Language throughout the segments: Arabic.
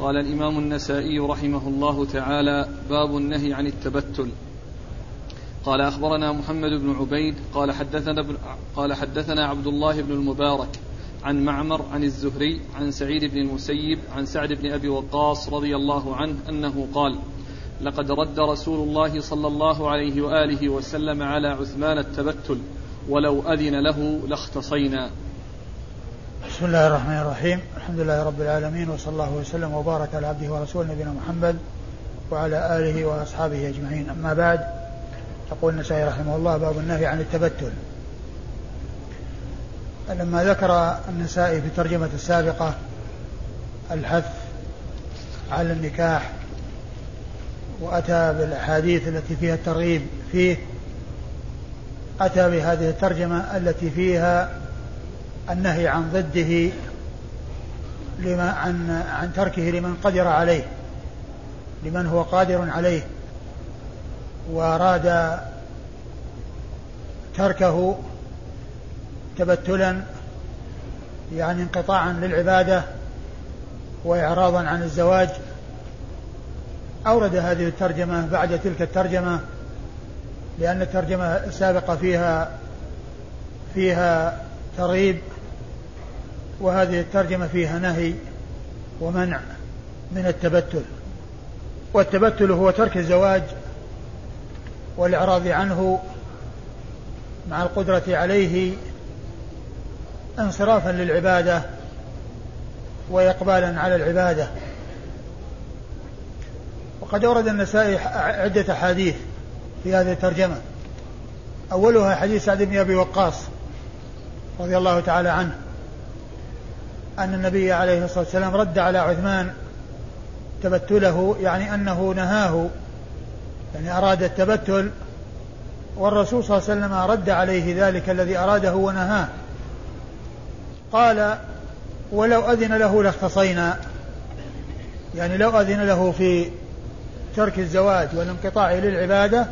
قال الإمام النسائي رحمه الله تعالى باب النهي عن التبتل. قال أخبرنا محمد بن عبيد قال حدثنا قال حدثنا عبد الله بن المبارك عن معمر عن الزهري عن سعيد بن المسيب عن سعد بن أبي وقاص رضي الله عنه أنه قال لقد رد رسول الله صلى الله عليه وآله وسلم على عثمان التبتل ولو أذن له لاختصينا. بسم الله الرحمن الرحيم. الحمد لله رب العالمين وصلى الله وسلم وبارك على عبده ورسوله نبينا محمد وعلى آله وأصحابه أجمعين. أما بعد يقول النسائي رحمه الله باب النهي عن التبتل. لما ذكر النسائي في الترجمة السابقة الحث على النكاح وأتى بالأحاديث التي فيها الترغيب فيه أتى بهذه الترجمة التي فيها النهي عن ضده لما عن عن تركه لمن قدر عليه لمن هو قادر عليه وأراد تركه تبتلا يعني انقطاعا للعبادة وإعراضا عن الزواج. أورد هذه الترجمة بعد تلك الترجمة لأن الترجمة السابقة فيها فيها ترغيب. وهذه الترجمة فيها نهي ومنع من التبتل. والتبتل هو ترك الزواج والإعراض عنه مع القدرة عليه انصرافا للعبادة وإقبالا على العبادة. وقد أورد النسائي عدة أحاديث في هذه الترجمة. أولها حديث سعد بن أبي وقاص رضي الله تعالى عنه. أن النبي عليه الصلاة والسلام رد على عثمان تبتله يعني أنه نهاه يعني أراد التبتل والرسول صلى الله عليه وسلم رد عليه ذلك الذي أراده ونهاه. قال ولو أذن له لاختصينا. يعني لو أذن له في ترك الزواج والانقطاع للعبادة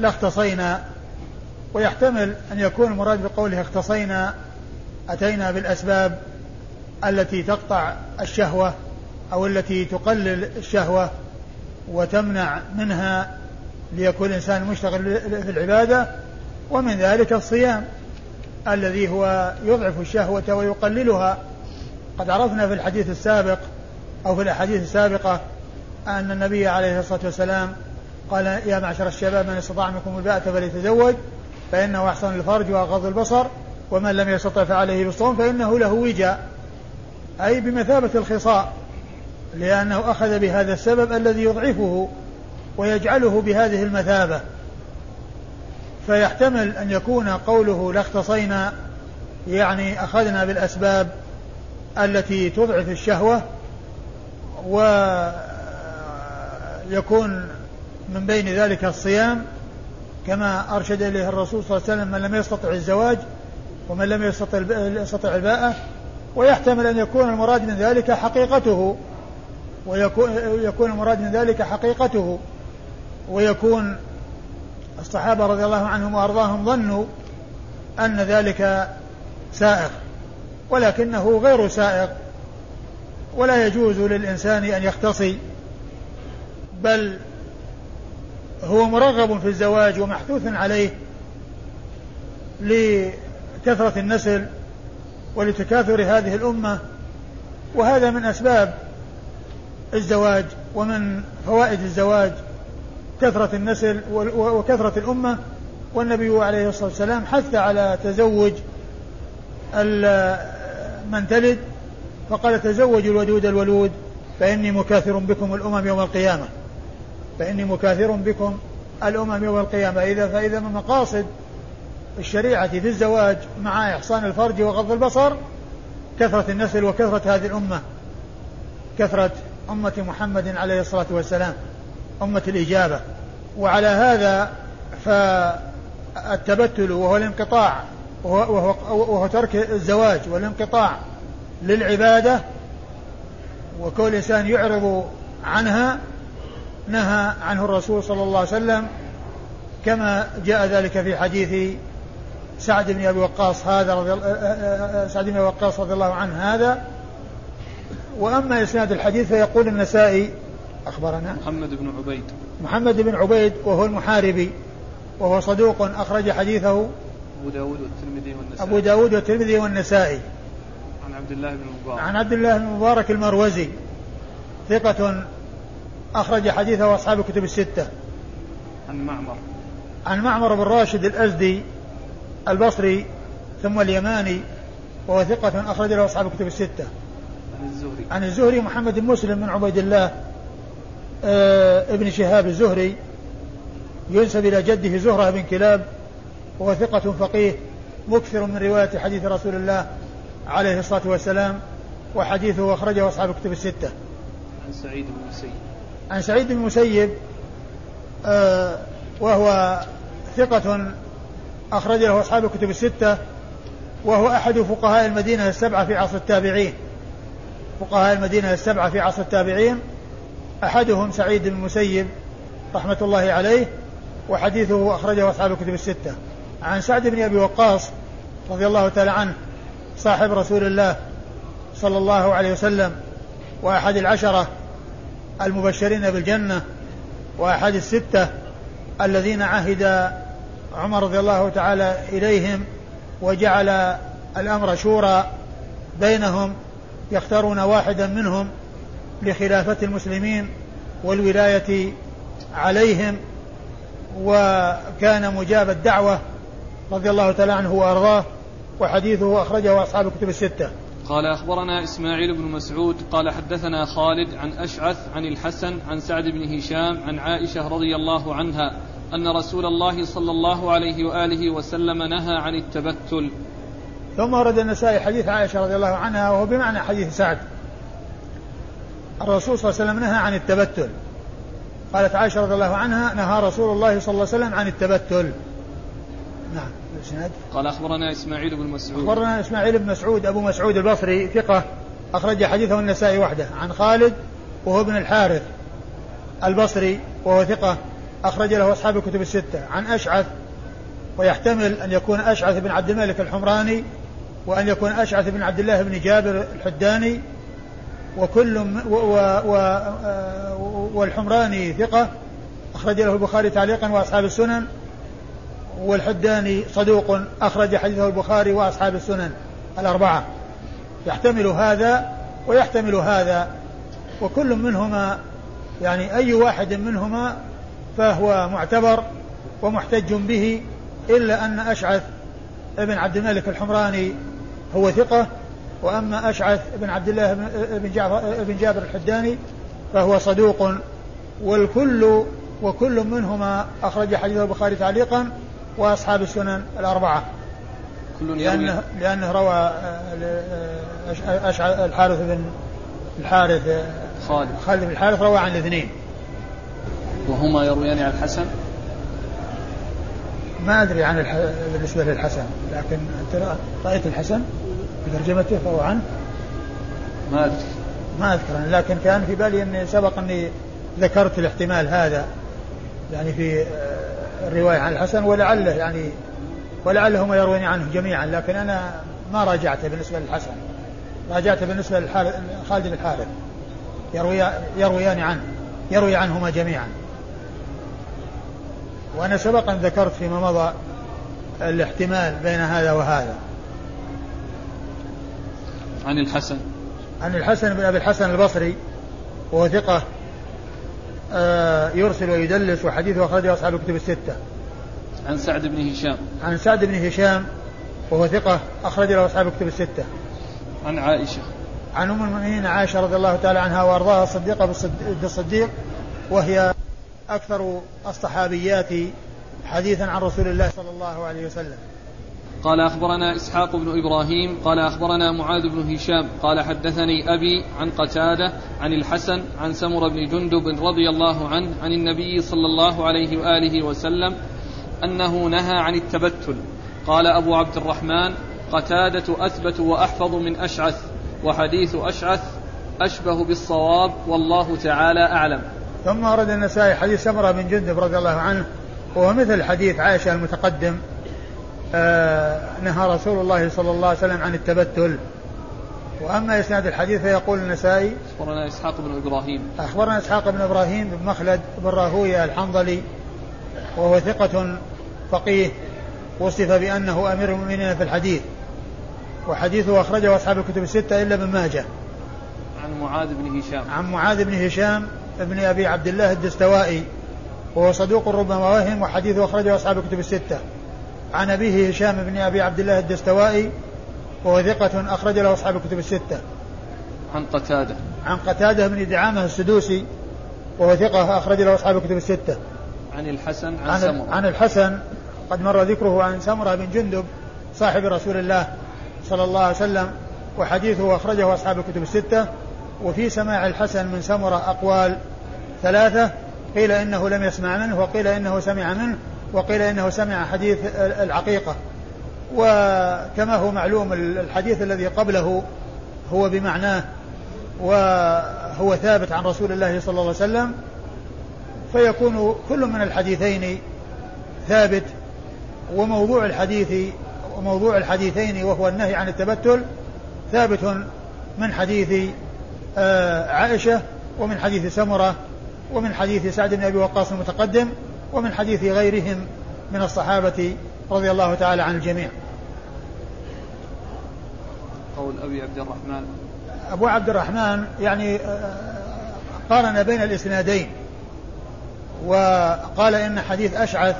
لاختصينا. ويحتمل أن يكون المراد بقوله اختصينا أتينا بالأسباب التي تقطع الشهوة أو التي تقلل الشهوة وتمنع منها ليكون الإنسان مشتغل في العبادة ومن ذلك الصيام الذي هو يضعف الشهوة ويقللها. قد عرفنا في الحديث السابق أو في الأحاديث السابقة أن النبي عليه الصلاة والسلام قال يا معشر الشباب من استطاع منكم الباءة فليتزوج فإنه أحسن الفرج وأغض البصر ومن لم يستطع فعليه بالصوم فإنه له وجاء. أي بمثابة الخصاء لأنه أخذ بهذا السبب الذي يضعفه ويجعله بهذه المثابة. فيحتمل أن يكون قوله لاختصينا يعني أخذنا بالأسباب التي تضعف الشهوة ويكون من بين ذلك الصيام كما أرشد إليه الرسول صلى الله عليه وسلم من لم يستطع الزواج ومن لم يستطع الباءة ويحتمل أن يكون المراد من ذلك حقيقته ويكون يكون المراد من ذلك حقيقته. ويكون الصحابة رضي الله عنهم وأرضاهم ظنوا أن ذلك سائغ ولكنه غير سائغ. ولا يجوز للإنسان أن يختصي بل هو مرغب في الزواج ومحثوث عليه لكثرة النسل ولتكاثر هذه الأمة وهذا من أسباب الزواج ومن فوائد الزواج كثرة النسل وكثرة الأمة. والنبي عليه الصلاة والسلام حث على تزوج من تلد فقال تزوجوا الودود الولود فإني مكاثر بكم الأمم يوم القيامة. فإني مكاثر بكم الأمم يوم القيامة. إذا فإذا من مقاصد الشريعة في الزواج مع إحصان الفرج وغض البصر كثرة النسل وكثرة هذه الأمة كثرة أمة محمد عليه الصلاة والسلام أمة الإجابة. وعلى هذا فالتبتل وهو الانقطاع وهو, وهو ترك الزواج والانقطاع للعبادة وكل إنسان يعرض عنها نهى عنه الرسول صلى الله عليه وسلم كما جاء ذلك في حديث سعد بن أبي وقاص هذا رضي سعد بن أبي وقاص رضي الله عنه هذا. وأما إسناد الحديث فيقول النسائي أخبرنا. محمد بن عبيد. محمد بن عبيد وهو المحاربي وهو صدوق أخرج حديثه أبو داود والترمذي والنسائي. أبو داود والترمذي والنسائي. عن عبد الله بن المبارك. عن عبد الله بن المبارك المروزي ثقة أخرج حديثه أصحاب الكتب الستة. عن معمر. عن معمر بن راشد الأزدي البصري ثم اليماني وهو ثقة أخرج له أصحاب الكتب الستة. عن الزهري. عن الزهري محمد بن مسلم بن عبيد الله آه ابن شهاب الزهري ينسب إلى جده زهرة بن كلاب وهو ثقة فقيه مكثر من رواية حديث رسول الله عليه الصلاة والسلام وحديثه أخرجه أصحاب الكتب الستة. عن سعيد بن المسيب. عن سعيد بن المسيب آه وهو ثقة أخرج له أصحاب الكتب الستة وهو أحد فقهاء المدينة السبعة في عصر التابعين. فقهاء المدينة السبعة في عصر التابعين أحدهم سعيد بن المسيب رحمة الله عليه وحديثه أخرجه أصحاب الكتب الستة. عن سعد بن أبي وقاص رضي الله تعالى عنه صاحب رسول الله صلى الله عليه وسلم وأحد العشرة المبشرين بالجنة وأحد الستة الذين عهد عمر رضي الله تعالى إليهم وجعل الأمر شورى بينهم يختارون واحدا منهم لخلافة المسلمين والولاية عليهم وكان مجاب الدعوة رضي الله تعالى عنه وأرضاه وحديثه أخرجه أصحاب الكتب الستة. قال أخبرنا إسماعيل بن مسعود قال حدثنا خالد عن أشعث عن الحسن عن سعد بن هشام عن عائشة رضي الله عنها أن رسول الله صلى الله عليه وآله وسلم نهى عن التبتل. ثم ورد النسائي حديث عائشة رضي الله عنها وهو بمعنى حديث سعد. الرسول صلى الله عليه وسلم نهى عن التبتل. قالت عائشة رضي الله عنها نهى رسول الله صلى الله عليه وسلم عن التبتل. نعم قال أخبرنا إسماعيل بن مسعود. أخبرنا إسماعيل بن مسعود أبو مسعود البصري ثقة أخرج حديثه النسائي وحده. عن خالد وهو ابن الحارث البصري وهو ثقة. أخرج له أصحاب الكتب الستة عن أشعث ويحتمل أن يكون أشعث بن عبد الملك الحمراني وأن يكون أشعث بن عبد الله بن جابر الحداني وكل و و و والحمراني ثقة أخرج له البخاري تعليقا وأصحاب السنن والحداني صدوق أخرج حديثه البخاري وأصحاب السنن الأربعة. يحتمل هذا ويحتمل هذا وكل منهما يعني أي واحد منهما فهو معتبر ومحتج به إلا أن أشعث ابن عبد الملك الحمراني هو ثقة وأما أشعث بن عبد الله بن جعفر بن جابر الحداني فهو صدوق والكل وكل منهما أخرج حديث البخاري تعليقا وأصحاب السنن الأربعة. كل لأنه, لأنه روى آه، أشعث الحارث بن الحارث آه، خالد. خالد بن الحارث روى عن الاثنين. وهما يرويان عن الحسن؟ ما أدري عن الح... بالنسبة للحسن لكن أنت رأيت الحسن في ترجمته فهو عنه؟ ما أدري. ما أذكر لكن كان في بالي أني سبق أني ذكرت الاحتمال هذا يعني في آه، الرواية عن الحسن ولعله يعني ولعلهما يروين عنه جميعا لكن أنا ما راجعته بالنسبة للحسن. راجعته بالنسبة لخالد بن الحارث. يروي يرويان عنه يروي عنهما جميعا. وأنا سبقا ذكرت فيما مضى الاحتمال بين هذا وهذا عن الحسن عن الحسن بن أبي الحسن البصري وهو ثقة آه، يرسل ويدلس وحديثه أخرجه أصحاب الكتب الستة. عن سعد بن هشام. عن سعد بن هشام وهو ثقة أخرج له أصحاب الكتب الستة. عن عائشة. عن أم المؤمنين عائشة رضي الله تعالى عنها وأرضاها الصديقة بالصديق وهي أكثر الصحابيات حديثا عن رسول الله صلى الله عليه وسلم. قال أخبرنا إسحاق بن إبراهيم قال أخبرنا معاذ بن هشام قال حدثني أبي عن قتادة عن الحسن عن سمر بن جندب رضي الله عنه عن النبي صلى الله عليه وآله وسلم أنه نهى عن التبتل قال أبو عبد الرحمن قتادة أثبت وأحفظ من أشعث وحديث أشعث أشبه بالصواب والله تعالى أعلم ثم ورد النسائي حديث سمرة بن جندب رضي الله عنه وهو مثل حديث عائشة المتقدم. آه، نهى رسول الله صلى الله عليه وسلم عن التبتل. وأما إسناد الحديث فيقول النسائي أخبرنا إسحاق بن إبراهيم. أخبرنا إسحاق بن إبراهيم بن مخلد بن راهوية الحنظلي وهو ثقة فقيه وصف بأنه أمير المؤمنين في الحديث. وحديثه أخرجه أصحاب الكتب الستة إلا ابن ماجه. عن معاذ بن هشام. عن معاذ بن هشام بن أبي عبد الله الدستوائي وهو صدوق ربما وهم وحديثه أخرجه أصحاب الكتب الستة. عن أبيه هشام بن أبي عبد الله الدستوائي وهو ثقة أخرج له أصحاب الكتب الستة. عن قتادة. عن قتادة بن دعامة السدوسي وهو ثقة أخرج له أصحاب الكتب الستة. عن الحسن عن, عن, سمرة. عن الحسن قد مر ذكره عن سمرة بن جندب صاحب رسول الله صلى الله عليه وسلم وحديثه أخرجه أصحاب الكتب الستة. وفي سماع الحسن من سمرة أقوال ثلاثة قيل إنه لم يسمع منه وقيل إنه سمع منه وقيل إنه سمع حديث العقيقة. وكما هو معلوم الحديث الذي قبله هو بمعناه وهو ثابت عن رسول الله صلى الله عليه وسلم فيكون كل من الحديثين ثابت وموضوع الحديث وموضوع الحديثين وهو النهي عن التبتل ثابت من حديث عائشة ومن حديث سمرة ومن حديث سعد بن أبي وقاص المتقدم ومن حديث غيرهم من الصحابة رضي الله تعالى عن الجميع. قول أبي عبد الرحمن. أبو عبد الرحمن يعني آه، قارن بين الإسنادين وقال إن حديث أشعث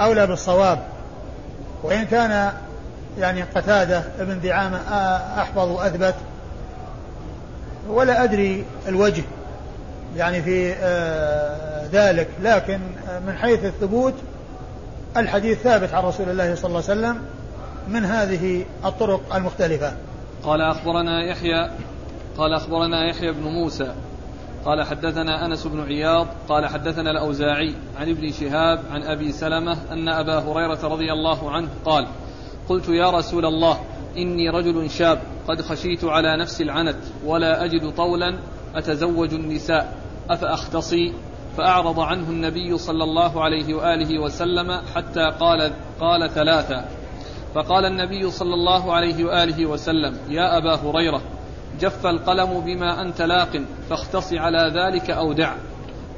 أولى بالصواب وإن كان يعني قتادة ابن دعامة آه، أحفظ وأثبت ولا أدري الوجه يعني في آه، ذلك لكن من حيث الثبوت الحديث ثابت عن رسول الله صلى الله عليه وسلم من هذه الطرق المختلفة. قال أخبرنا يحيى قال أخبرنا يحيى بن موسى قال حدثنا أنس بن عياض قال حدثنا الأوزاعي عن ابن شهاب عن أبي سلمة أن أبا هريرة رضي الله عنه قال قلت يا رسول الله إني رجل شاب قد خشيت على نفسي العنت ولا أجد طولا أتزوج النساء. أفأختصي؟ فأعرض عنه النبي صلى الله عليه وآله وسلم حتى قال قال ثلاثا فقال النبي صلى الله عليه وآله وسلم يا أبا هريرة جف القلم بما أنت لاق فاختص على ذلك أو دع.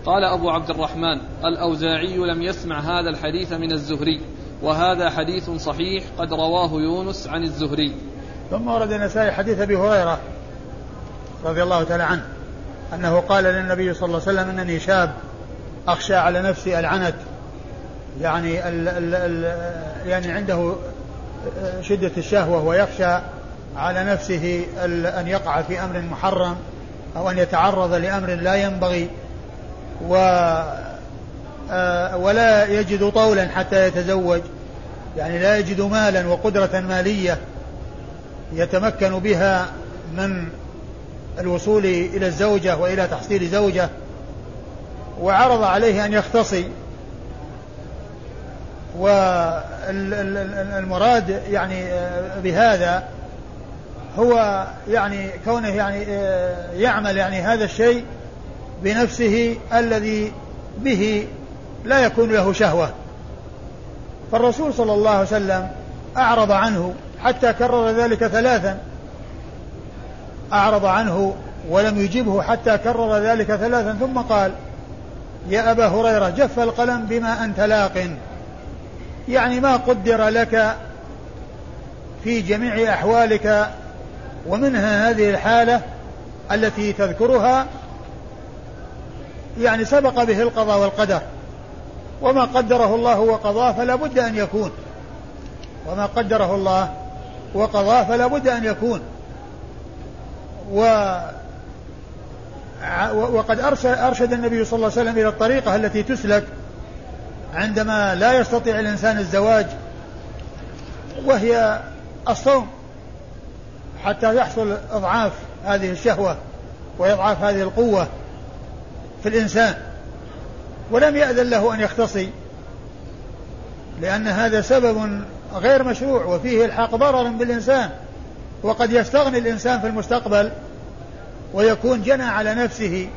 قال أبو عبد الرحمن الأوزاعي لم يسمع هذا الحديث من الزهري. وهذا حديث صحيح قد رواه يونس عن الزهري. ثم ورد النسائي حديث أبي هريرة رضي الله تعالى عنه أنه قال للنبي صلى الله عليه وسلم إنني شاب أخشى على نفسي العنت. يعني ال ال ال يعني عنده شدة الشهوة ويخشى على نفسه أن يقع في أمر محرم أو أن يتعرض لأمر لا ينبغي. و ولا يجد طولا حتى يتزوج. يعني لا يجد مالا وقدرة مالية يتمكن بها من الوصول إلى الزوجة وإلى تحصيل زوجة. وعرض عليه أن يختصي. والمراد يعني بهذا هو يعني كونه يعني يعمل يعني هذا الشيء بنفسه الذي به لا يكون له شهوة. فالرسول صلى الله عليه وسلم أعرض عنه حتى كرر ذلك ثلاثا. أعرض عنه ولم يجبه حتى كرر ذلك ثلاثا ثم قال يا أبا هريرة جف القلم بما أنت لاق. يعني ما قدر لك في جميع أحوالك ومنها هذه الحالة التي تذكرها يعني سبق به القضاء والقدر. وما قدره الله وقضاه فلا بد أن يكون. وما قدره الله وقضاه فلا بد أن يكون. و وقد أرشد النبي صلى الله عليه وسلم إلى الطريقة التي تسلك عندما لا يستطيع الإنسان الزواج وهي الصوم. حتى يحصل إضعاف هذه الشهوة وإضعاف هذه القوة في الإنسان. ولم يأذن له أن يختصي. لأن هذا سبب غير مشروع وفيه الحاق ضرر بالإنسان. وقد يستغني الإنسان في المستقبل ويكون جنى على نفسه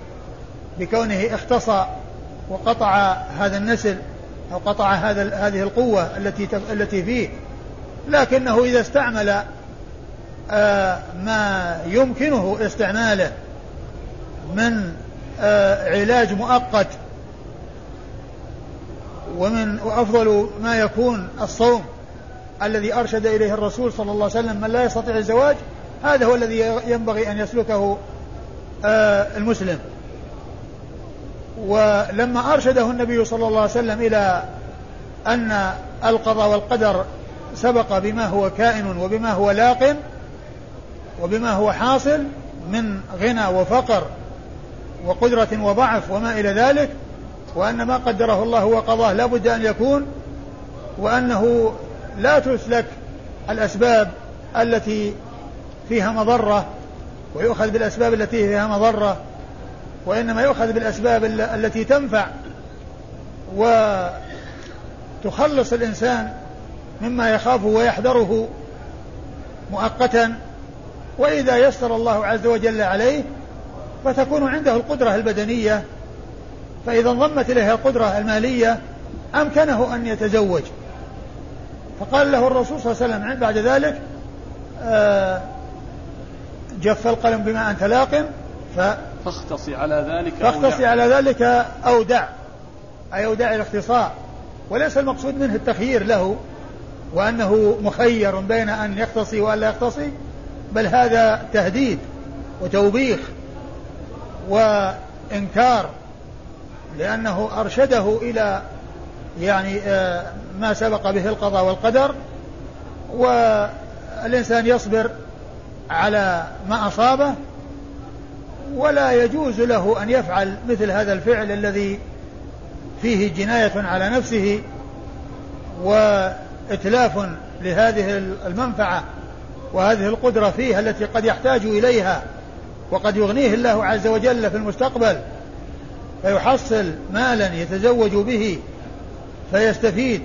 بكونه اختصى وقطع هذا النسل أو قطع هذا هذه القوة التي التي فيه. لكنه إذا استعمل آه، ما يمكنه استعماله من آه، علاج مؤقت ومن وأفضل ما يكون الصوم الذي أرشد إليه الرسول صلى الله عليه وسلم من لا يستطيع الزواج هذا هو الذي ينبغي أن يسلكه آه، المسلم. ولما أرشده النبي صلى الله عليه وسلم إلى أن القضاء والقدر سبق بما هو كائن وبما هو لاق وبما هو حاصل من غنى وفقر وقدرة وضعف وما إلى ذلك وأن ما قدره الله وقضاه لا بد أن يكون وأنه لا تسلك الأسباب التي فيها مضرة ويؤخذ بالأسباب التي فيها مضرة وإنما يؤخذ بالأسباب التي تنفع وتخلص الإنسان مما يخافه ويحذره مؤقتا وإذا يسر الله عز وجل عليه فتكون عنده القدرة البدنية فإذا انضمت إليها القدرة المالية أمكنه أن يتزوج. فقال له الرسول صلى الله عليه وسلم بعد ذلك آه، جف القلم بما أنت لاق ف فاختصي على ذلك فاختصي على ذلك أو دع. أي أو دع الاختصاء. وليس المقصود منه التخيير له وأنه مخير بين أن يختصي وأن لا يختصي بل هذا تهديد وتوبيخ وإنكار لأنه أرشده إلى يعني آه، ما سبق به القضاء والقدر والإنسان يصبر على ما أصابه ولا يجوز له أن يفعل مثل هذا الفعل الذي فيه جناية على نفسه وإتلاف لهذه المنفعة وهذه القدرة فيه التي قد يحتاج إليها وقد يغنيه الله عز وجل في المستقبل. فيحصل مالا يتزوج به فيستفيد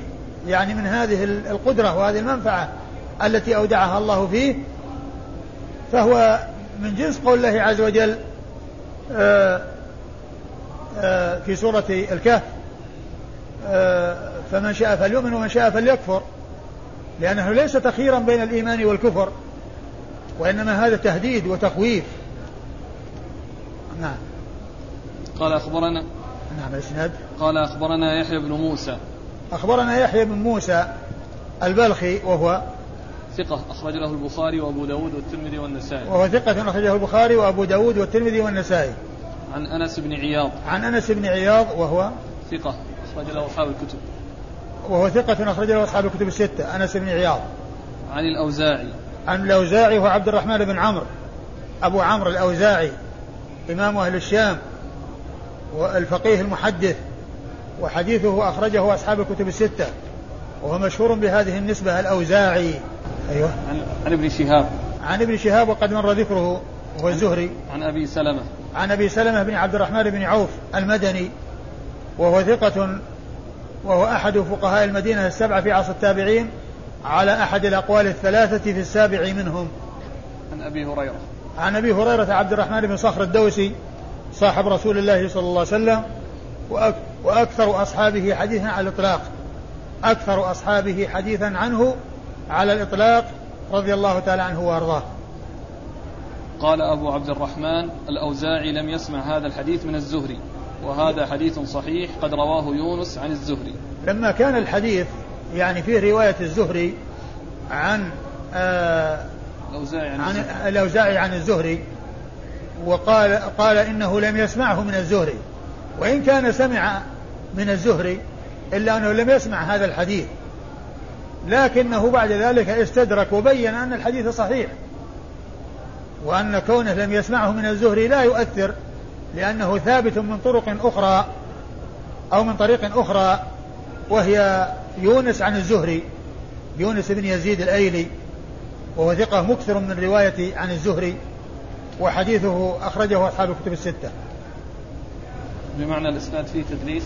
يعني من هذه القدرة وهذه المنفعة التي أودعها الله فيه فهو من جنس قول الله عز وجل آه، آه، في سورة الكهف آه، فمن شاء فليؤمن ومن شاء فليكفر لأنه ليس تخييرا بين الإيمان والكفر وإنما هذا تهديد وتخويف. نعم. قال أخبرنا نعم الإسناد. قال أخبرنا يحيى بن موسى. أخبرنا يحيى بن موسى البلخي وهو ثقة أخرج له البخاري وأبو داود والترمذي والنسائي. وهو ثقة أخرجه البخاري وأبو داود والترمذي والنسائي. عن أنس بن عياض. عن أنس بن عياض وهو ثقة أخرج له أصحاب الكتب. وهو ثقة أخرج له أصحاب الكتب الستة أنس بن عياض. عن الأوزاعي. عن الأوزاعي هو عبد الرحمن بن عمرو. أبو عمرو الأوزاعي إمام أهل الشام. والفقيه المحدث وحديثه أخرجه أصحاب الكتب الستة وهو مشهور بهذه النسبة الأوزاعي. أيوه. عن, عن ابن شهاب. عن ابن شهاب وقد مر ذكره وهو الزهري. عن أبي سلمة. عن أبي سلمة بن عبد الرحمن بن عوف المدني وهو ثقة وهو أحد فقهاء المدينة السبعة في عصر التابعين على أحد الأقوال الثلاثة في السابع منهم. عن أبي هريرة. عن أبي هريرة عبد الرحمن بن صخر الدوسي صاحب رسول الله صلى الله عليه وسلم وأكثر أصحابه حديثا على الإطلاق. أكثر أصحابه حديثا عنه على الإطلاق رضي الله تعالى عنه وأرضاه. قال أبو عبد الرحمن الأوزاعي لم يسمع هذا الحديث من الزهري وهذا حديث صحيح قد رواه يونس عن الزهري. لما كان الحديث يعني فيه رواية الزهري عن آه الأوزاعي عن, عن الأوزاعي عن الزهري وقال قال إنه لم يسمعه من الزهري. وإن كان سمع من الزهري إلا أنه لم يسمع هذا الحديث. لكنه بعد ذلك استدرك وبين أن الحديث صحيح. وأن كونه لم يسمعه من الزهري لا يؤثر لأنه ثابت من طرق أخرى أو من طريق أخرى وهي يونس عن الزهري يونس بن يزيد الأيلي وهو ثقة مكثر من الرواية عن الزهري. وحديثه أخرجه أصحاب الكتب الستة. بمعنى الإسناد فيه تدليس؟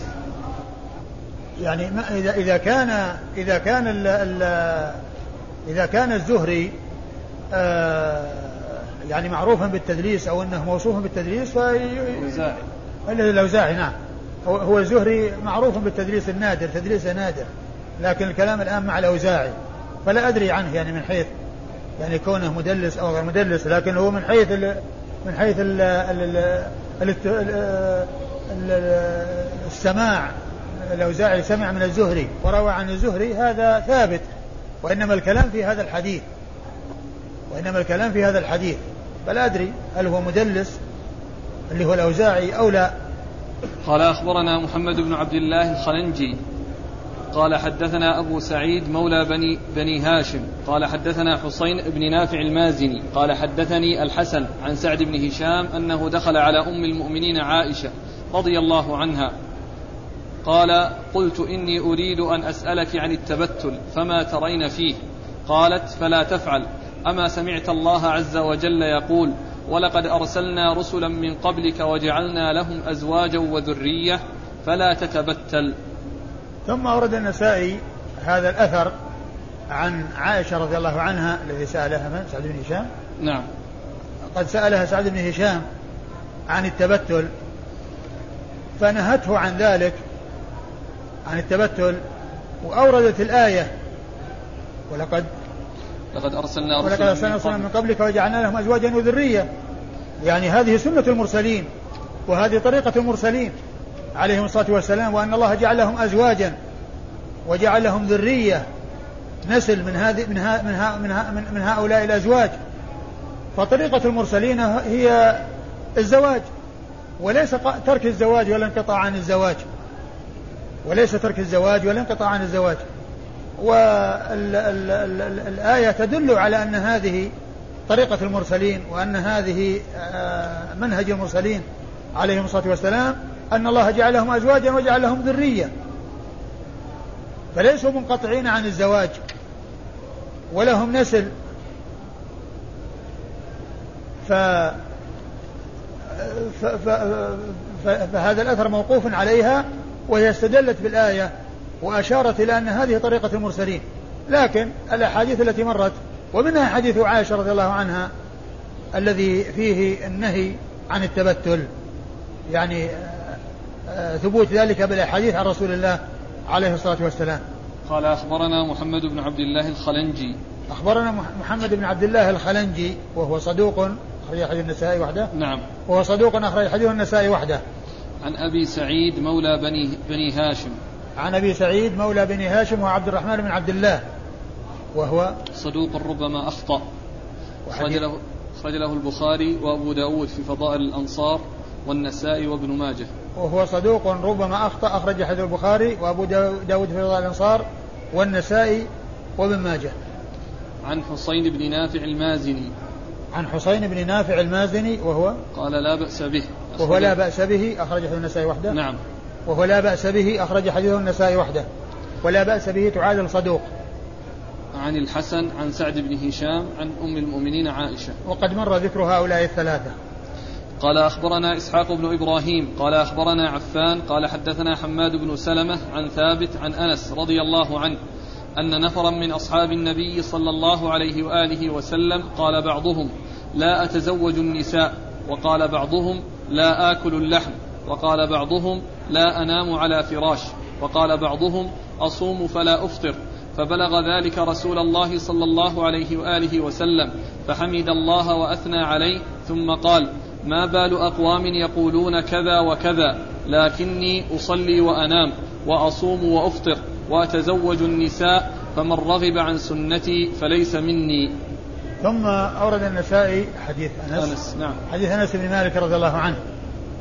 يعني ما إذا إذا كان إذا كان ال ال إذا كان الزهري آه يعني معروفا بالتدليس أو أنه موصوف بالتدليس ف الأوزاعي نعم. هو الزهري معروف بالتدليس النادر تدليس نادر لكن الكلام الآن مع الأوزاعي. فلا أدري عنه يعني من حيث يعني كونه مدلس أو غير مدلس لكن هو من حيث ال من حيث ال ال ال السماع. الأوزاعي سمع من الزهري وروى عن الزهري هذا ثابت وإنما الكلام في هذا الحديث. وإنما الكلام في هذا الحديث. فلا أدري هل هو مدلس اللي هو الأوزاعي أو لا. قال أخبرنا محمد بن عبد الله الخلنجي. قال حدثنا أبو سعيد مولى بني, بني هاشم. قال حدثنا حسين بن نافع المازني. قال حدثني الحسن عن سعد بن هشام أنه دخل على أم المؤمنين عائشة رضي الله عنها. قال قلت إني أريد أن أسألك عن التبتل فما ترين فيه. قالت فلا تفعل. أما سمعت الله عز وجل يقول ولقد أرسلنا رسلا من قبلك وجعلنا لهم أزواجا وذرية فلا تتبتل. ثم أورد النسائي هذا الأثر عن عائشة رضي الله عنها الذي سألها من؟ سعد بن هشام؟ نعم. قد سألها سعد بن هشام عن التبتل فنهته عن ذلك عن التبتل وأوردت الآية. ولقد لقد أرسلنا ولقد أرسلنا رسلا من قبلك وجعلنا لهم أزواجا وذرية. يعني هذه سنة المرسلين وهذه طريقة المرسلين. عليهم الصلاة والسلام وأن الله جعل لهم أزواجا وجعل لهم ذرية نسل من هذه من ها من, ها من, ها من هؤلاء الأزواج. فطريقة المرسلين هي الزواج وليس ترك الزواج ولا انقطاع عن الزواج. وليس ترك الزواج ولا انقطاع عن الزواج. والآية تدل على أن هذه طريقة المرسلين وأن هذه آه، منهج المرسلين عليهم الصلاة والسلام. أن الله جعل لهم أزواجا وجعل لهم ذرية. فليسوا منقطعين عن الزواج. ولهم نسل. ف فهذا الأثر موقوف عليها وهي استدلت بالآية وأشارت إلى أن هذه طريقة المرسلين. لكن الأحاديث التي مرت ومنها حديث عائشة رضي الله عنها الذي فيه النهي عن التبتل. يعني ثبوت ذلك بالأحاديث عن رسول الله عليه الصلاة والسلام. قال أخبرنا محمد بن عبد الله الخلنجي. أخبرنا محمد بن عبد الله الخلنجي وهو صدوق أخرج حديث النسائي وحده. نعم. وهو صدوق أخرج حديث النسائي وحده. عن أبي سعيد مولى بني بني هاشم. عن أبي سعيد مولى بني هاشم وعبد الرحمن بن عبد الله وهو صدوق ربما أخطأ. أخرج له أخرج له البخاري وأبو داود في فضائل الأنصار والنسائي وابن ماجه. وهو صدوق ربما أخطأ أخرج حديث البخاري وأبو داود في فضائل الأنصار والنسائي وابن ماجه. عن حسين بن نافع المازني. عن حسين بن نافع المازني وهو؟ قال لا بأس به. وهو لا بأس به أخرج حديث النسائي وحده. نعم. وهو لا بأس به أخرج حديثه النسائي وحده. ولا بأس به تعادل صدوق. عن الحسن عن سعد بن هشام عن أم المؤمنين عائشة. وقد مر ذكر هؤلاء الثلاثة. قال أخبرنا إسحاق بن إبراهيم قال أخبرنا عفان قال حدثنا حماد بن سلمة عن ثابت عن أنس رضي الله عنه أن نفرا من أصحاب النبي صلى الله عليه وآله وسلم قال بعضهم لا أتزوج النساء وقال بعضهم لا آكل اللحم وقال بعضهم لا أنام على فراش وقال بعضهم أصوم فلا أفطر فبلغ ذلك رسول الله صلى الله عليه وآله وسلم فحمد الله وأثنى عليه ثم قال ما بال أقوام يقولون كذا وكذا لكني أصلي وأنام وأصوم وأفطر وأتزوج النساء فمن رغب عن سنتي فليس مني. ثم أورد النسائي حديث أنس, أنس نعم. حديث أنس بن مالك رضي الله عنه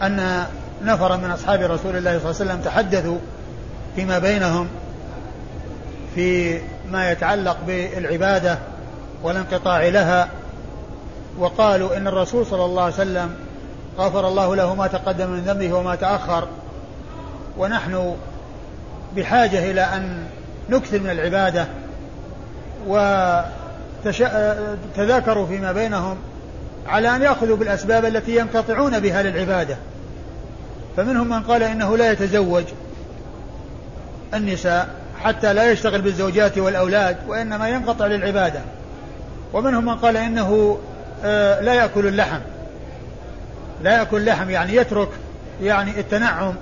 أن نفرا من أصحاب رسول الله صلى الله عليه وسلم تحدثوا فيما بينهم في ما يتعلق بالعبادة والانقطاع لها وقالوا إن الرسول صلى الله عليه وسلم غفر الله له ما تقدم من ذنبه وما تأخر. ونحن بحاجة إلى أن نكثر من العبادة وتذاكروا فيما بينهم على أن يأخذوا بالأسباب التي ينقطعون بها للعبادة. فمنهم من قال إنه لا يتزوج النساء حتى لا يشتغل بالزوجات والأولاد وإنما ينقطع للعبادة. ومنهم من قال إنه لا يأكل اللحم. لا يأكل اللحم يعني يترك يعني التنعم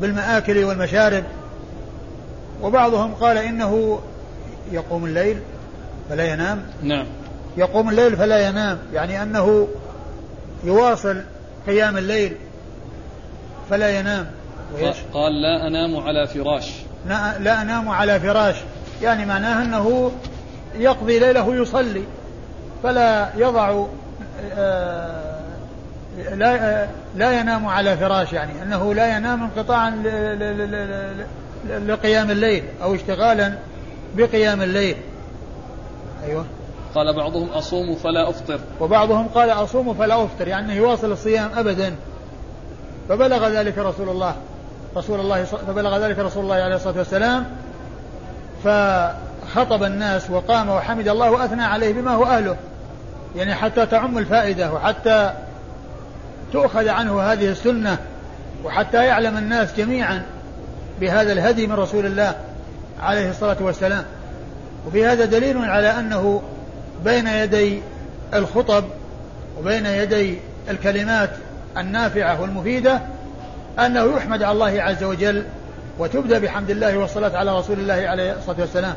بالمآكل والمشارب. وبعضهم قال إنه يقوم الليل فلا ينام. نعم. يقوم الليل فلا ينام يعني أنه يواصل قيام الليل فلا ينام. قال لا أنام على فراش. لا أنام على فراش يعني معناه أنه يقضي ليله يصلي فلا يضع آه، لا لا ينام على فراش يعني أنه لا ينام انقطاعا لقيام الليل أو اشتغالا بقيام الليل. أيوه. قال بعضهم أصوم فلا أفطر. وبعضهم قال أصوم فلا أفطر يعني يواصل الصيام ابدا. فبلغ ذلك رسول الله رسول الله فبلغ ذلك رسول الله عليه الصلاة والسلام. فخطب الناس وقام وحمد الله وأثنى عليه بما هو أهله. يعني حتى تعم الفائدة وحتى تؤخذ عنه هذه السنة وحتى يعلم الناس جميعا بهذا الهدي من رسول الله عليه الصلاة والسلام. وفي هذا دليل على أنه بين يدي الخطب وبين يدي الكلمات النافعة والمفيدة أنه يحمد على الله عز وجل وتبدأ بحمد الله والصلاة على رسول الله عليه الصلاة والسلام.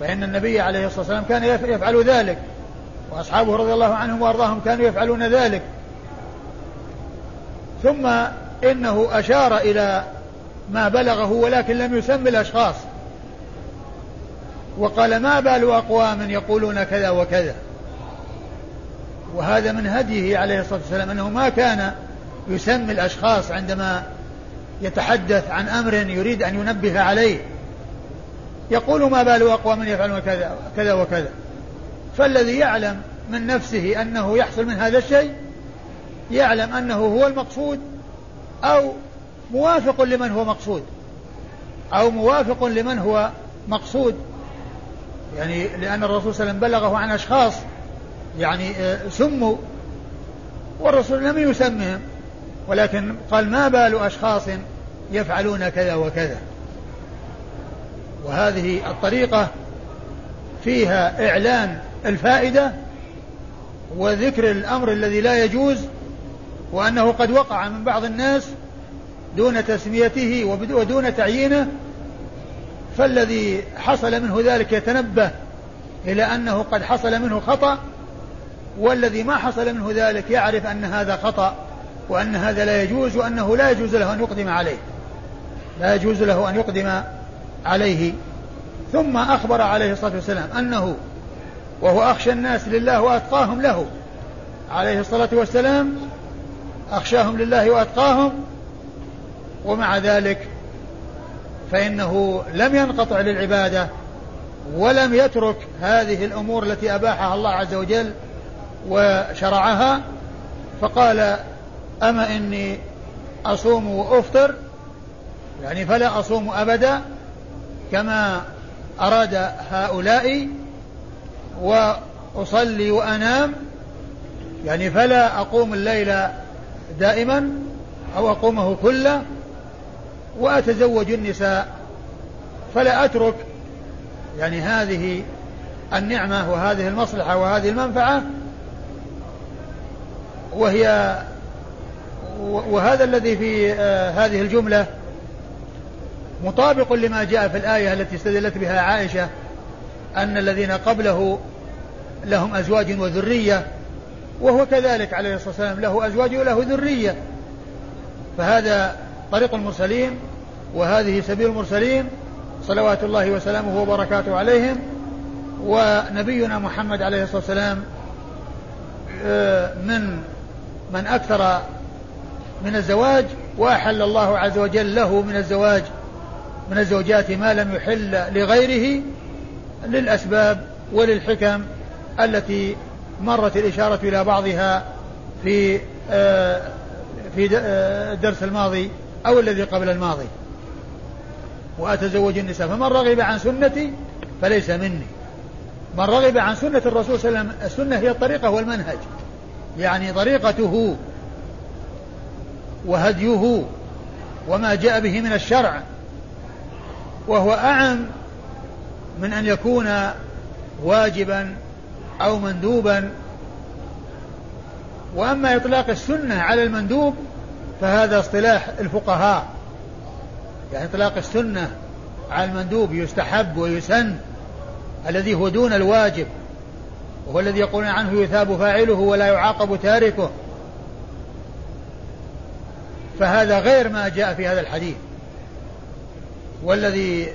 فإن النبي عليه الصلاة والسلام كان يفعل ذلك. وأصحابه رضي الله عنهم وأرضاهم كانوا يفعلون ذلك. ثم إنه أشار إلى ما بلغه ولكن لم يسمي الأشخاص. وقال ما بال أقوام يقولون كذا وكذا. وهذا من هديه عليه الصلاة والسلام أنه ما كان يسمي الأشخاص عندما يتحدث عن أمر يريد أن ينبه عليه. يقول ما بال أقوام يفعلون كذا كذا وكذا. فالذي يعلم من نفسه أنه يحصل من هذا الشيء يعلم أنه هو المقصود أو موافق لمن هو مقصود أو موافق لمن هو مقصود. يعني لأن الرسول صلى الله عليه وسلم بلغه عن أشخاص يعني آه، سموا والرسول لم يسمهم ولكن قال ما بال أشخاص يفعلون كذا وكذا. وهذه الطريقة فيها إعلان الفائدة وذكر الأمر الذي لا يجوز وأنه قد وقع من بعض الناس دون تسميته ودون تعيينه فالذي حصل منه ذلك يتنبه إلى أنه قد حصل منه خطأ والذي ما حصل منه ذلك يعرف أن هذا خطأ وأن هذا لا يجوز وأنه لا يجوز له أن يقدم عليه. لا يجوز له أن يقدم عليه ثم أخبر عليه الصلاة والسلام أنه وهو أخشى الناس لله وأتقاهم له. عليه الصلاة والسلام أخشاهم لله وأتقاهم ومع ذلك فإنه لم ينقطع للعبادة ولم يترك هذه الأمور التي أباحها الله عز وجل وشرعها. فقال أما إني أصوم وأفطر؟ يعني فلا أصوم أبدا. كما أراد هؤلاء وأصلي وأنام يعني فلا أقوم الليل دائما أو أقومه كله وأتزوج النساء فلا أترك يعني هذه النعمة وهذه المصلحة وهذه المنفعة وهي وهذا الذي في آه، هذه الجملة مطابق لما جاء في الآية التي استدلت بها عائشة أن الذين قبله لهم أزواج وذرية وهو كذلك عليه الصلاة والسلام له أزواج وله ذرية. فهذا طريق المرسلين وهذه سبيل المرسلين صلوات الله وسلامه وبركاته عليهم. ونبينا محمد عليه الصلاة والسلام آه، من من أكثر من الزواج وأحل الله عز وجل له من الزواج. من الزوجات ما لم يحل لغيره للأسباب وللحكم التي مرت الإشارة إلى بعضها في آه، في آه، الدرس الماضي أو الذي قبل الماضي. وأتزوج النساء. فمن رغب عن سنتي فليس مني. من رغب عن سنة الرسول صلى الله عليه وسلم السنة هي الطريقة والمنهج. يعني طريقته وهديه وما جاء به من الشرع. وهو أعم من أن يكون واجبا أو مندوبا. وأما إطلاق السنة على المندوب فهذا اصطلاح الفقهاء. يعني إطلاق السنة على المندوب يستحب ويسن الذي هو دون الواجب وهو الذي يقولون عنه يثاب فاعله ولا يعاقب تاركه. فهذا غير ما جاء في هذا الحديث. والذي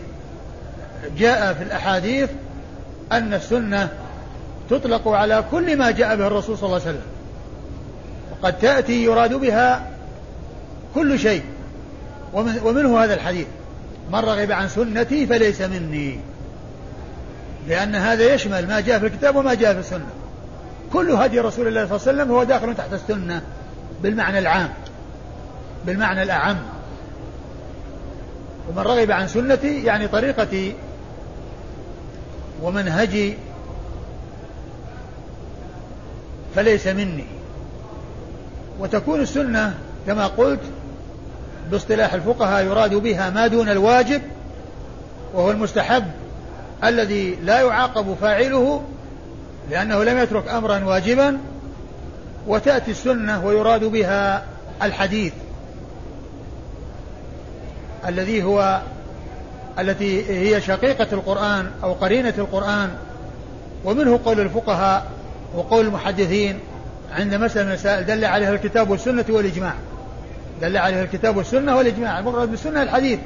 جاء في الأحاديث أن السنة تطلق على كل ما جاء به الرسول صلى الله عليه وسلم. وقد تأتي يراد بها كل شيء. ومنه هذا الحديث. من رغب عن سنتي فليس مني. لأن هذا يشمل ما جاء في الكتاب وما جاء في السنة. كل هدي رسول الله صلى الله عليه وسلم هو داخل تحت السنة بالمعنى العام. بالمعنى الأعم. ومن رغب عن سنتي يعني طريقتي ومنهجي فليس مني. وتكون السنة كما قلت باصطلاح الفقهاء يراد بها ما دون الواجب وهو المستحب الذي لا يعاقب فاعله لأنه لم يترك أمرا واجبا وتأتي السنة ويراد بها الحديث. الذي هو التي هي شقيقة القرآن أو قرينة القرآن ومنه قول الفقهاء وقول المحدثين عند مسألة المسائل دل عليها الكتاب والسنة والإجماع. دل عليها الكتاب والسنة والإجماع المراد بالسنة الحديث.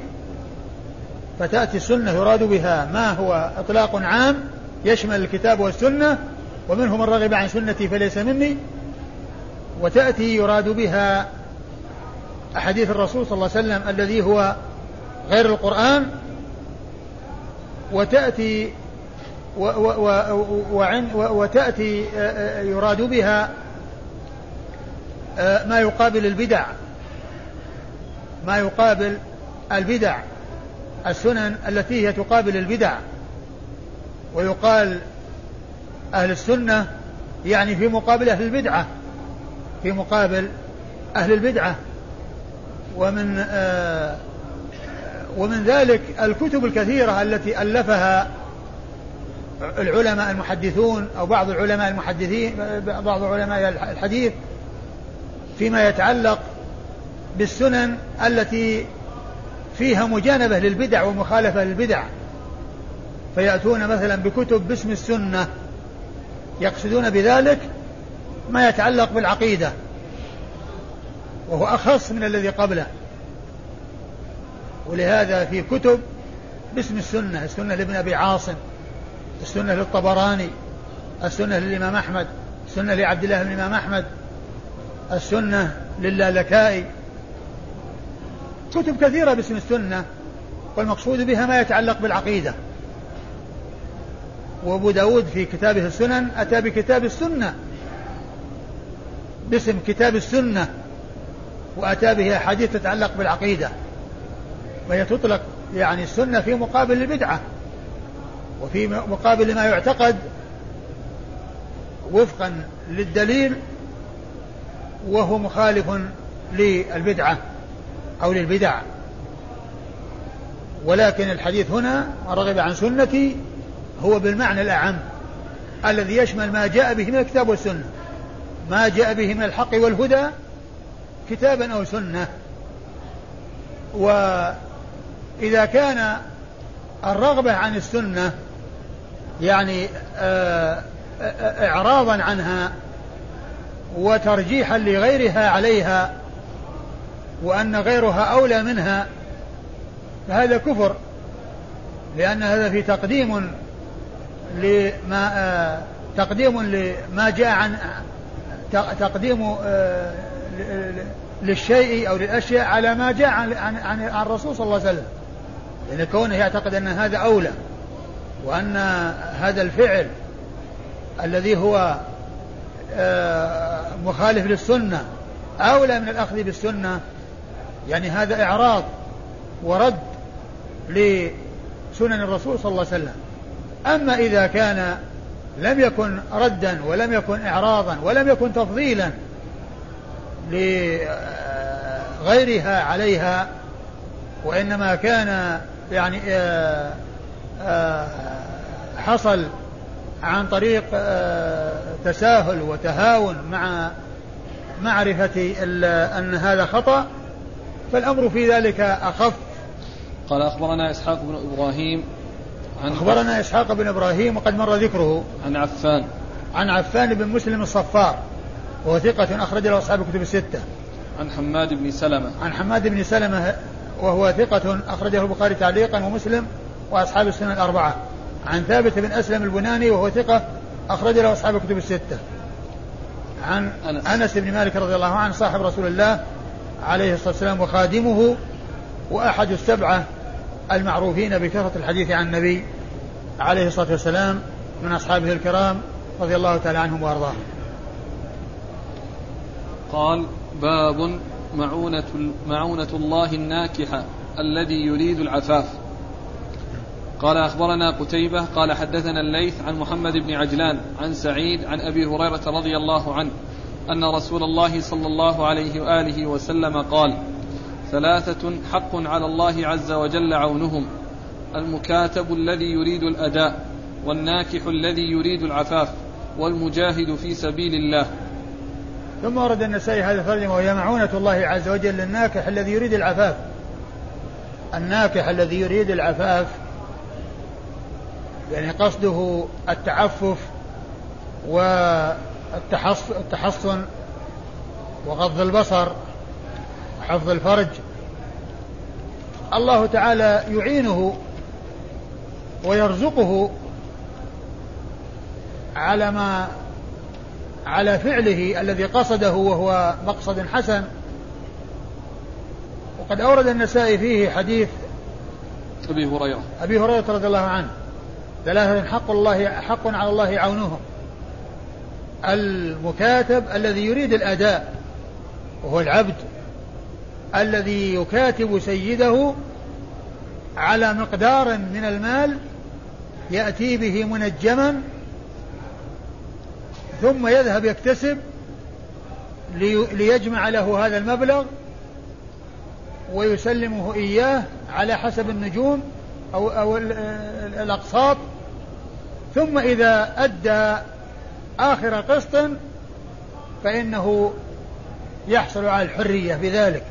فتأتي السنة يراد بها ما هو إطلاق عام يشمل الكتاب والسنة ومنهم من رغب عن سنتي فليس مني. وتأتي يراد بها أحاديث الرسول صلى الله عليه وسلم الذي هو غير القرآن وتأتي و و و وتأتي يراد بها ما يقابل البدع. ما يقابل البدع. السنن التي هي تقابل البدع. ويقال أهل السنة يعني في مقابل أهل البدعة. في مقابل أهل البدعة. ومن آه ومن ذلك الكتب الكثيرة التي ألفها العلماء المحدثون أو بعض العلماء المحدثين بعض علماء الحديث فيما يتعلق بالسنن التي فيها مجانبة للبدع ومخالفة للبدع. فيأتون مثلا بكتب باسم السنة يقصدون بذلك ما يتعلق بالعقيدة وهو أخص من الذي قبله. ولهذا في كتب باسم السنة السنة لابن أبي عاصم السنة للطبراني السنة للإمام أحمد السنة لعبد الله بن الإمام أحمد السنة للالكائي. كتب كثيرة باسم السنة والمقصود بها ما يتعلق بالعقيدة. وأبو داود في كتابه السنن أتى بكتاب السنة باسم كتاب السنة وأتى به أحاديث تتعلق بالعقيدة. وهي تطلق يعني السنة في مقابل البدعة وفي مقابل ما يعتقد وفقا للدليل وهو مخالف للبدعة أو للبدع. ولكن الحديث هنا رغب عن سنتي هو بالمعنى الأعم الذي يشمل ما جاء به من الكتاب والسنة ما جاء به من الحق والهدى كتابا أو سنة. وإذا كان الرغبة عن السنة يعني آه، آه، إعراضا عنها وترجيحا لغيرها عليها وأن غيرها أولى منها فهذا كفر لأن هذا في تقديم لما آه، تقديم لما جاء عن تقديم للشيء أو للأشياء على ما جاء عن, عن الرسول صلى الله عليه وسلم. لأن كونه يعتقد أن هذا أولى وأن هذا الفعل الذي هو آه، مخالف للسنة أولى من الأخذ بالسنة يعني هذا إعراض ورد لسنن الرسول صلى الله عليه وسلم. أما إذا كان لم يكن ردا ولم يكن إعراضا ولم يكن تفضيلا لغيرها عليها وإنما كان يعني آه، آه، حصل عن طريق آه، تساهل وتهاون مع معرفة أن هذا خطأ فالأمر في ذلك أخف. قال أخبرنا إسحاق بن إبراهيم عن أخبرنا إسحاق بن إبراهيم وقد مر ذكره عن عفان. عن عفان بن مسلم الصفار وهو ثقة أخرج له أصحاب الكتب الستة. عن حماد بن سلمة. عن حماد بن سلمة وهو ثقة أخرجه البخاري تعليقا ومسلم وأصحاب السنة الأربعة. عن ثابت بن أسلم البناني وهو ثقة أخرج له أصحاب الكتب الستة. عن أنس, أنس بن مالك رضي الله عنه صاحب رسول الله عليه الصلاة والسلام وخادمه وأحد السبعة المعروفين بكثرة الحديث عن النبي عليه الصلاة والسلام من أصحابه الكرام رضي الله تعالى عنهم وأرضاهم. قال باب معونة, معونة الله الناكحة الذي يريد العفاف. قال أخبرنا قتيبة قال حدثنا الليث عن محمد بن عجلان عن سعيد عن أبي هريرة رضي الله عنه أن رسول الله صلى الله عليه وآله وسلم قال ثلاثة حق على الله عز وجل عونهم المكاتب الذي يريد الأداء والناكح الذي يريد العفاف والمجاهد في سبيل الله. ثم ورد النسائي هذا الترجمة وهي معونة الله عز وجل للناكح الذي يريد العفاف. الناكح الذي يريد العفاف يعني قصده التعفف والتحصن وغض البصر وحفظ الفرج. الله تعالى يعينه ويرزقه على ما على فعله الذي قصده وهو مقصد حسن. وقد أورد النسائي فيه حديث أبي هريرة. أبي هريرة رضي الله عنه. ثلاثة حق الله حق على الله عونهم المكاتب الذي يريد الأداء وهو العبد الذي يكاتب سيده على مقدار من المال يأتي به منجما ثم يذهب يكتسب ليجمع له هذا المبلغ ويسلمه إياه على حسب النجوم أو, أو الأقساط. ثم إذا أدى آخر قسط فإنه يحصل على الحرية بذلك.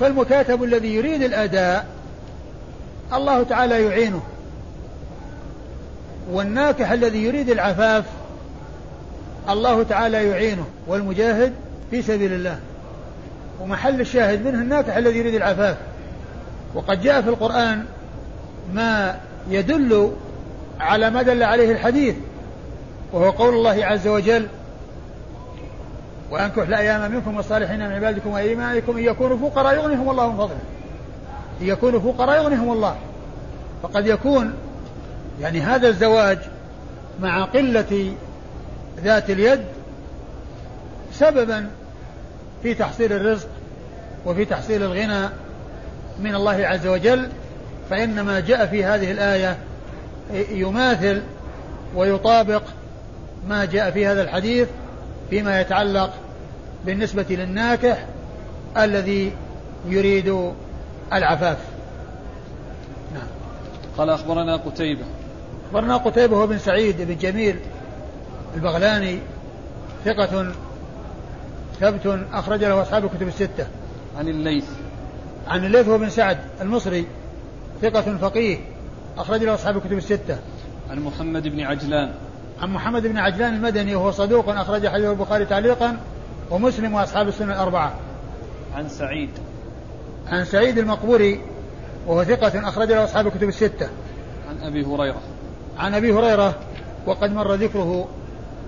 فالمكاتب الذي يريد الأداء الله تعالى يعينه. والناكح الذي يريد العفاف الله تعالى يعينه والمجاهد في سبيل الله. ومحل الشاهد منه الناكح الذي يريد العفاف. وقد جاء في القرآن ما يدل على ما دل عليه الحديث وهو قول الله عز وجل وأنكح الأيام منكم والصالحين من عبادكم وإيمانكم إن يكونوا فقراء يغنيهم الله من فضله. إن يكونوا فقراء يغنيهم الله. فقد يكون يعني هذا الزواج مع قلة ذات اليد سببا في تحصيل الرزق وفي تحصيل الغنى من الله عز وجل فإنما جاء في هذه الآية يماثل ويطابق ما جاء في هذا الحديث فيما يتعلق بالنسبة للناكح الذي يريد العفاف. نعم. قال أخبرنا قتيبة. أخبرنا قتيبة هو بن سعيد بن جميل البغلاني ثقة ثبت أخرج له أصحاب الكتب الستة. عن الليث. عن الليث هو بن سعد المصري ثقة فقيه أخرج له أصحاب الكتب الستة. عن محمد بن عجلان. عن محمد بن عجلان المدني وهو صدوق أخرج حديث البخاري تعليقا ومسلم وأصحاب السنة الأربعة. عن سعيد. عن سعيد المقبوري وهو ثقة أخرج له أصحاب الكتب الستة. عن أبي هريرة. عن أبي هريرة وقد مر ذكره